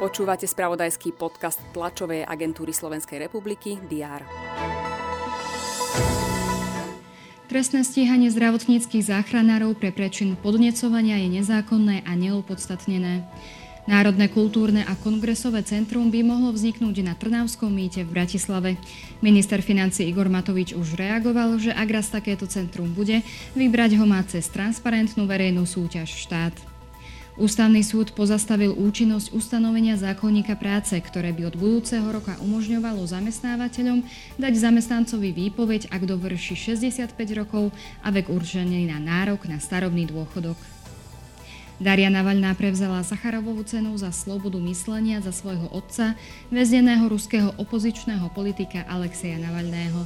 Počúvate spravodajský podcast tlačovej agentúry Slovenskej republiky DR. Trestné stíhanie zdravotníckých záchranárov pre prečin podnecovania je nezákonné a neopodstatnené. Národné kultúrne a kongresové centrum by mohlo vzniknúť na Trnavskom mýte v Bratislave. Minister financí Igor Matovič už reagoval, že ak raz takéto centrum bude, vybrať ho má cez transparentnú verejnú súťaž štát. Ústavný súd pozastavil účinnosť ustanovenia zákonníka práce, ktoré by od budúceho roka umožňovalo zamestnávateľom dať zamestnancovi výpoveď, ak dovrší 65 rokov a vek určený na nárok na starobný dôchodok. Daria Navalná prevzala Sacharovovú cenu za slobodu myslenia za svojho otca, väzneného ruského opozičného politika Alexeja Navalného.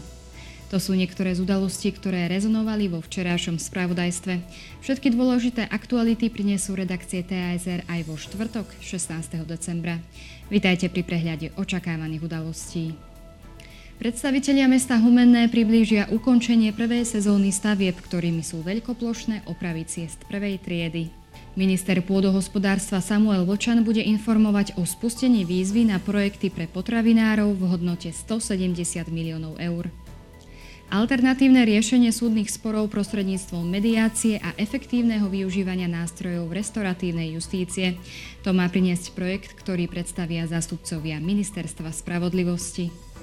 To sú niektoré z udalostí, ktoré rezonovali vo včerajšom spravodajstve. Všetky dôležité aktuality prinesú redakcie TASR aj vo štvrtok 16. decembra. Vitajte pri prehľade očakávaných udalostí. Predstavitelia mesta Humenné priblížia ukončenie prvej sezóny stavieb, ktorými sú veľkoplošné opravy ciest prvej triedy. Minister pôdohospodárstva Samuel Vočan bude informovať o spustení výzvy na projekty pre potravinárov v hodnote 170 miliónov eur. Alternatívne riešenie súdnych sporov prostredníctvom mediácie a efektívneho využívania nástrojov restoratívnej justície. To má priniesť projekt, ktorý predstavia zástupcovia Ministerstva spravodlivosti.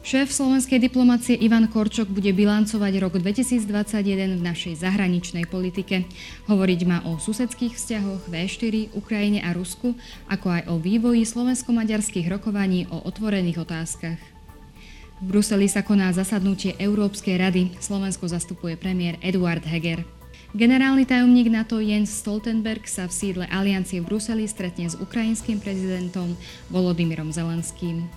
Šéf slovenskej diplomácie Ivan Korčok bude bilancovať rok 2021 v našej zahraničnej politike. Hovoriť má o susedských vzťahoch V4, Ukrajine a Rusku, ako aj o vývoji slovensko-maďarských rokovaní o otvorených otázkach. V Bruseli sa koná zasadnutie Európskej rady. Slovensko zastupuje premiér Eduard Heger. Generálny tajomník NATO Jens Stoltenberg sa v sídle Aliancie v Bruseli stretne s ukrajinským prezidentom Volodymyrom Zelenským.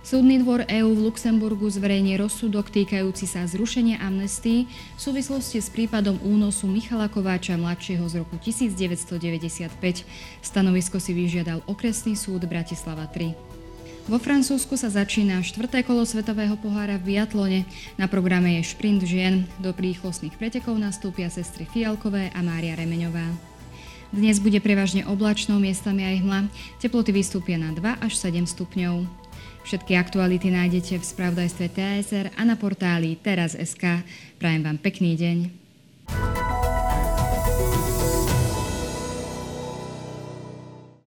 Súdny dvor EÚ v Luxemburgu zverejne rozsudok týkajúci sa zrušenia amnestii v súvislosti s prípadom únosu Michala Kováča mladšieho z roku 1995. Stanovisko si vyžiadal okresný súd Bratislava 3. Vo Francúzsku sa začína štvrté kolo Svetového pohára v biatlone. Na programe je šprint žien. Do rýchlostných pretekov nastúpia sestry Fialkové a Mária Remeňová. Dnes bude prevažne oblačno, miestami aj hmla. Teploty vystúpia na 2 až 7 stupňov. Všetky aktuality nájdete v spravodajstve TSR a na portáli teraz.sk. Prajem vám pekný deň.